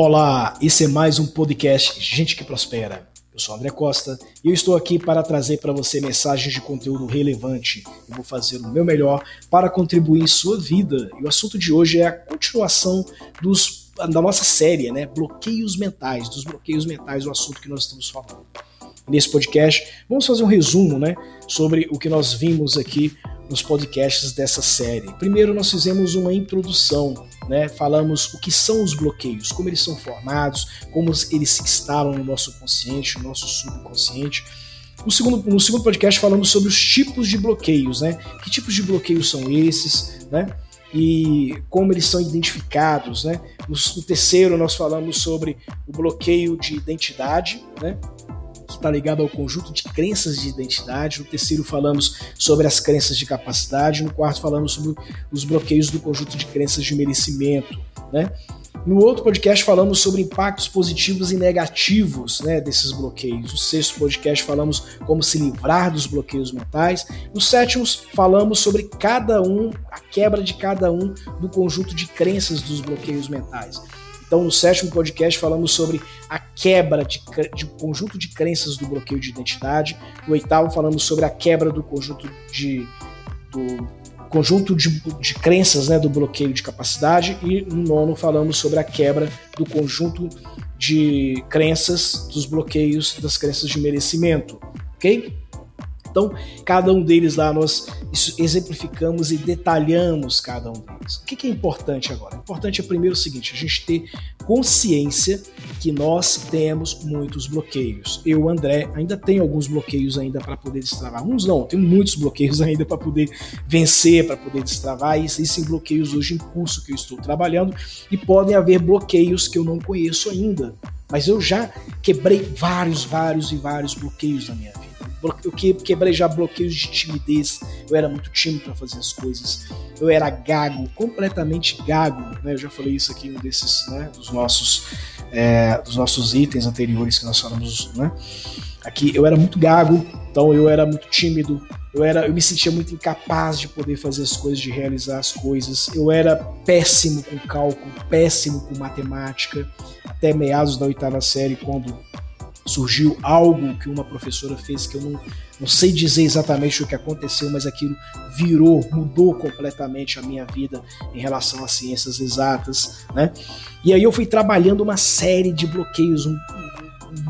Olá, esse é mais um podcast Gente que Prospera. Eu sou André Costa e eu estou aqui para trazer para você mensagens de conteúdo relevante. Eu vou fazer o meu melhor para contribuir em sua vida. E o assunto de hoje é a continuação dos, da nossa série, né? Bloqueios mentais, dos bloqueios mentais, o assunto que nós estamos falando. nesse podcast, vamos fazer um resumo, né, sobre o que nós vimos aqui nos podcasts dessa série. Primeiro, nós fizemos uma introdução, né? Falamos o que são os bloqueios, como eles são formados, como eles se instalam no nosso consciente, no nosso subconsciente. No segundo, no segundo podcast falamos sobre os tipos de bloqueios, né? Que tipos de bloqueios são esses, né? E como eles são identificados, né? No, terceiro nós falamos sobre o bloqueio de identidade, né? Está ligado ao conjunto de crenças de identidade. No terceiro, falamos sobre as crenças de capacidade. No quarto, falamos sobre os bloqueios do conjunto de crenças de merecimento. Né? No outro podcast falamos sobre impactos positivos e negativos né, desses bloqueios. No sexto podcast falamos como se livrar dos bloqueios mentais. No sétimo falamos sobre cada um, a quebra de cada um do conjunto de crenças dos bloqueios mentais. Então, no sétimo podcast, falamos sobre a quebra de, de conjunto de crenças do bloqueio de identidade. No oitavo, falamos sobre a quebra do conjunto de, do conjunto de, de crenças né, do bloqueio de capacidade. E no nono, falamos sobre a quebra do conjunto de crenças dos bloqueios das crenças de merecimento. Ok? Então, cada um deles lá nós exemplificamos e detalhamos cada um deles. O que é importante agora? O importante é primeiro o seguinte: a gente ter consciência que nós temos muitos bloqueios. Eu, André, ainda tenho alguns bloqueios ainda para poder destravar. Uns não, tenho muitos bloqueios ainda para poder vencer, para poder destravar. E existem bloqueios hoje em curso que eu estou trabalhando e podem haver bloqueios que eu não conheço ainda. Mas eu já quebrei vários, vários e vários bloqueios na minha vida. Eu quebrei já bloqueios de timidez. Eu era muito tímido para fazer as coisas. Eu era gago, completamente gago. Né? Eu já falei isso aqui em um desses, né, dos nossos, é, dos nossos itens anteriores que nós falamos, né? Aqui eu era muito gago, então eu era muito tímido. Eu era, eu me sentia muito incapaz de poder fazer as coisas, de realizar as coisas. Eu era péssimo com cálculo, péssimo com matemática, até meados da oitava série, quando surgiu algo que uma professora fez que eu não, não sei dizer exatamente o que aconteceu, mas aquilo virou, mudou completamente a minha vida em relação às ciências exatas, né? E aí eu fui trabalhando uma série de bloqueios, um,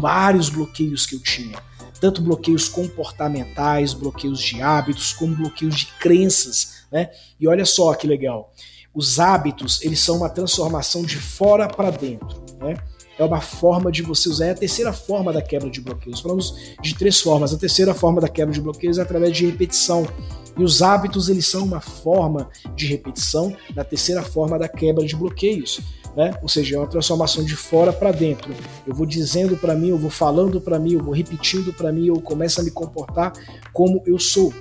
vários bloqueios que eu tinha. Tanto bloqueios comportamentais, bloqueios de hábitos, como bloqueios de crenças, né? E olha só que legal. Os hábitos, eles são uma transformação de fora para dentro, né? É uma forma de você usar. É a terceira forma da quebra de bloqueios. Falamos de três formas. A terceira forma da quebra de bloqueios é através de repetição. E os hábitos, eles são uma forma de repetição da terceira forma da quebra de bloqueios. Né? Ou seja, é uma transformação de fora para dentro. Eu vou dizendo para mim, eu vou falando para mim, eu vou repetindo para mim, eu começo a me comportar como eu sou.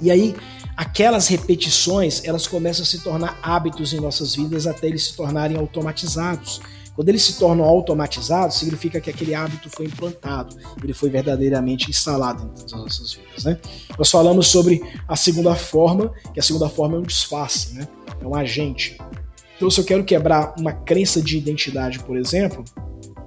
E aí, aquelas repetições, elas começam a se tornar hábitos em nossas vidas até eles se tornarem automatizados. Quando eles se tornam automatizados, significa que aquele hábito foi implantado, ele foi verdadeiramente instalado em todas as nossas vidas. Né? Nós falamos sobre a segunda forma, que a segunda forma é um disfarce, né? é um agente. Então, se eu quero quebrar uma crença de identidade, por exemplo,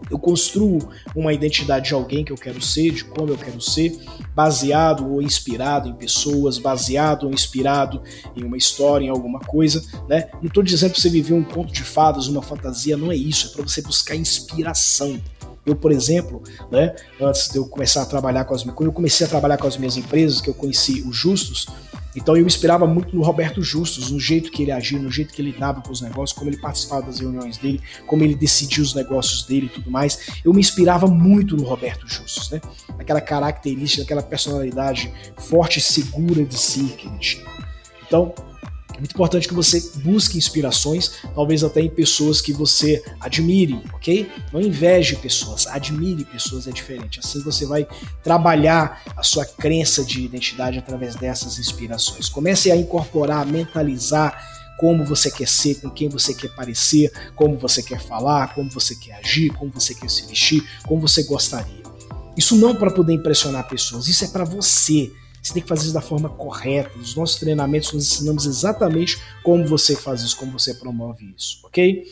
eu construo uma identidade de alguém que eu quero ser, de como eu quero ser, baseado ou inspirado em pessoas, baseado ou inspirado em uma história, em alguma coisa, né? Não estou dizendo para você viver um conto de fadas, uma fantasia, não é isso, é para você buscar inspiração. Eu, por exemplo, né, antes de eu começar a trabalhar com as quando eu comecei a trabalhar com as minhas empresas, que eu conheci os Justos, então eu me inspirava muito no Roberto Justus, no jeito que ele agia, no jeito que ele dava com os negócios, como ele participava das reuniões dele, como ele decidia os negócios dele e tudo mais. Eu me inspirava muito no Roberto Justus, né? Aquela característica, aquela personalidade forte e segura de si que ele tinha. Então, é muito importante que você busque inspirações, talvez até em pessoas que você admire, ok? Não inveje pessoas, admire pessoas, é diferente. Assim você vai trabalhar a sua crença de identidade através dessas inspirações. Comece a incorporar, a mentalizar como você quer ser, com quem você quer parecer, como você quer falar, como você quer agir, como você quer se vestir, como você gostaria. Isso não para poder impressionar pessoas, isso é para você você tem que fazer isso da forma correta. Nos nossos treinamentos nós ensinamos exatamente como você faz isso, como você promove isso, ok?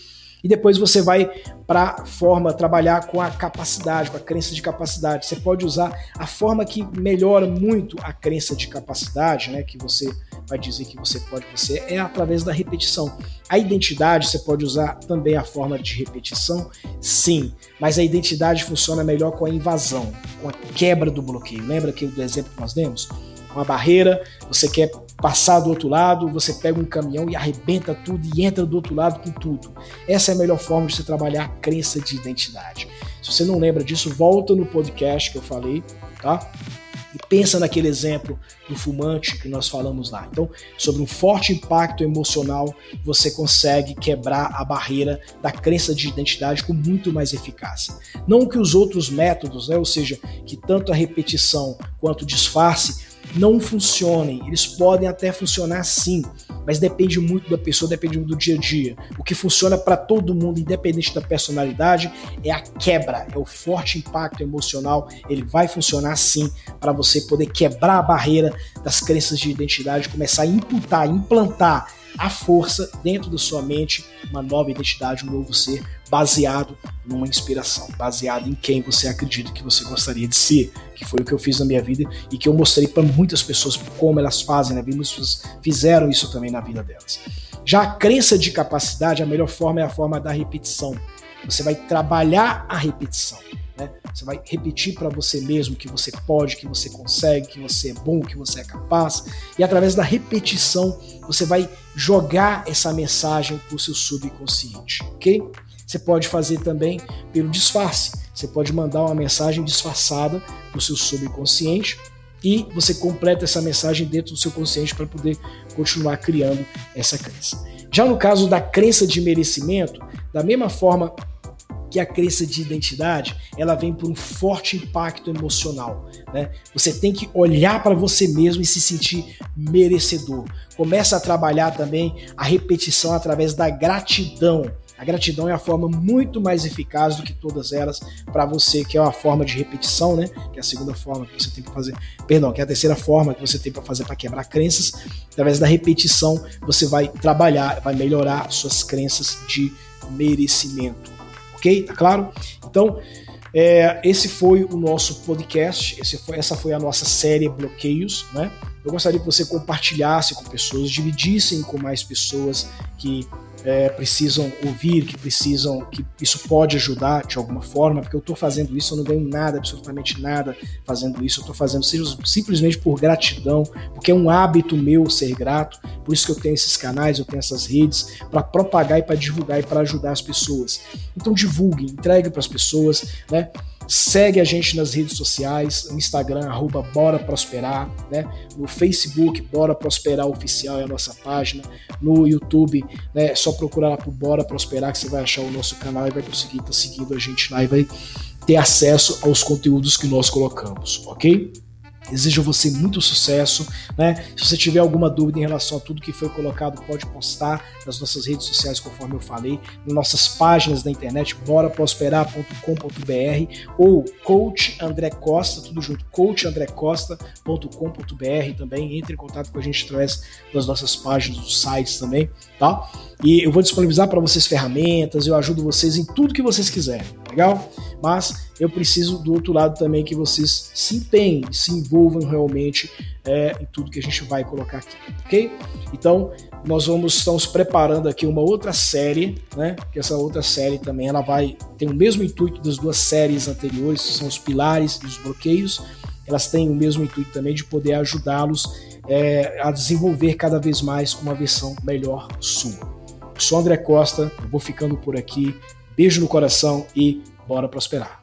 E depois você vai para a forma trabalhar com a capacidade, com a crença de capacidade. Você pode usar a forma que melhora muito a crença de capacidade, né, que você vai dizer que você pode você é através da repetição. A identidade você pode usar também a forma de repetição, sim, mas a identidade funciona melhor com a invasão, com a quebra do bloqueio. Lembra aqui do exemplo que nós demos? Uma barreira, você quer passar do outro lado, você pega um caminhão e arrebenta tudo e entra do outro lado com tudo. Essa é a melhor forma de você trabalhar a crença de identidade. Se você não lembra disso, volta no podcast que eu falei, tá? E pensa naquele exemplo do fumante que nós falamos lá. Então, sobre um forte impacto emocional, você consegue quebrar a barreira da crença de identidade com muito mais eficácia. Não que os outros métodos, né, ou seja, que tanto a repetição quanto o disfarce não funcionem. Eles podem até funcionar sim, mas depende muito da pessoa, depende muito do dia a dia. O que funciona para todo mundo, independente da personalidade, é a quebra, é o forte impacto emocional. Ele vai funcionar sim para você poder quebrar a barreira das crenças de identidade, começar a imputar, implantar a força dentro da sua mente, uma nova identidade, um novo ser, baseado numa inspiração, baseado em quem você acredita que você gostaria de ser, que foi o que eu fiz na minha vida e que eu mostrei para muitas pessoas como elas fazem na vida, muitas pessoas fizeram isso também na vida delas. Já a crença de capacidade, a melhor forma é a forma da repetição. Você vai trabalhar a repetição. Né? Você vai repetir para você mesmo que você pode, que você consegue, que você é bom, que você é capaz. E através da repetição, você vai jogar essa mensagem para o seu subconsciente, ok? Você pode fazer também pelo disfarce. Você pode mandar uma mensagem disfarçada para o seu subconsciente e você completa essa mensagem dentro do seu consciente para poder continuar criando essa crença. Já no caso da crença de merecimento, da mesma forma que a crença de identidade ela vem por um forte impacto emocional. Né? Você tem que olhar para você mesmo e se sentir merecedor. Começa a trabalhar também a repetição através da gratidão. A gratidão é a forma muito mais eficaz do que todas elas para você, que é uma forma de repetição, né? Que é a segunda forma que você tem que fazer, perdão, que é a terceira forma que você tem para fazer para quebrar crenças. Através da repetição, você vai trabalhar, vai melhorar suas crenças de merecimento ok? Tá claro? Então, é, esse foi o nosso podcast, foi, essa foi a nossa série Bloqueios, né? Eu gostaria que você compartilhasse com pessoas, dividissem com mais pessoas que é, precisam ouvir, que precisam, que isso pode ajudar de alguma forma, porque eu estou fazendo isso, eu não ganho nada, absolutamente nada fazendo isso, eu estou fazendo simplesmente por gratidão, porque é um hábito meu ser grato, por isso que eu tenho esses canais, eu tenho essas redes para propagar e para divulgar e para ajudar as pessoas. Então divulgue, entregue para as pessoas, né? Segue a gente nas redes sociais, no Instagram, arroba Bora Prosperar, né? no Facebook, Bora Prosperar Oficial é a nossa página, no YouTube, né? é só procurar lá por Bora Prosperar que você vai achar o nosso canal e vai conseguir estar tá seguindo a gente lá e vai ter acesso aos conteúdos que nós colocamos, ok? Desejo a você muito sucesso. Né? Se você tiver alguma dúvida em relação a tudo que foi colocado, pode postar nas nossas redes sociais, conforme eu falei, nas nossas páginas da internet, boraprosperar.com.br ou coach André Costa, tudo junto, coachandrecosta.com.br também. Entre em contato com a gente através das nossas páginas, dos sites também, tá? E eu vou disponibilizar para vocês ferramentas, eu ajudo vocês em tudo que vocês quiserem, legal? Mas eu preciso do outro lado também que vocês se empenhem, se envolvam realmente é, em tudo que a gente vai colocar aqui, ok? Então, nós vamos estamos preparando aqui uma outra série, né? Que essa outra série também ela vai tem o mesmo intuito das duas séries anteriores, que são os pilares e os bloqueios. Elas têm o mesmo intuito também de poder ajudá-los é, a desenvolver cada vez mais uma versão melhor sua. Eu sou André Costa, eu vou ficando por aqui. Beijo no coração e bora prosperar.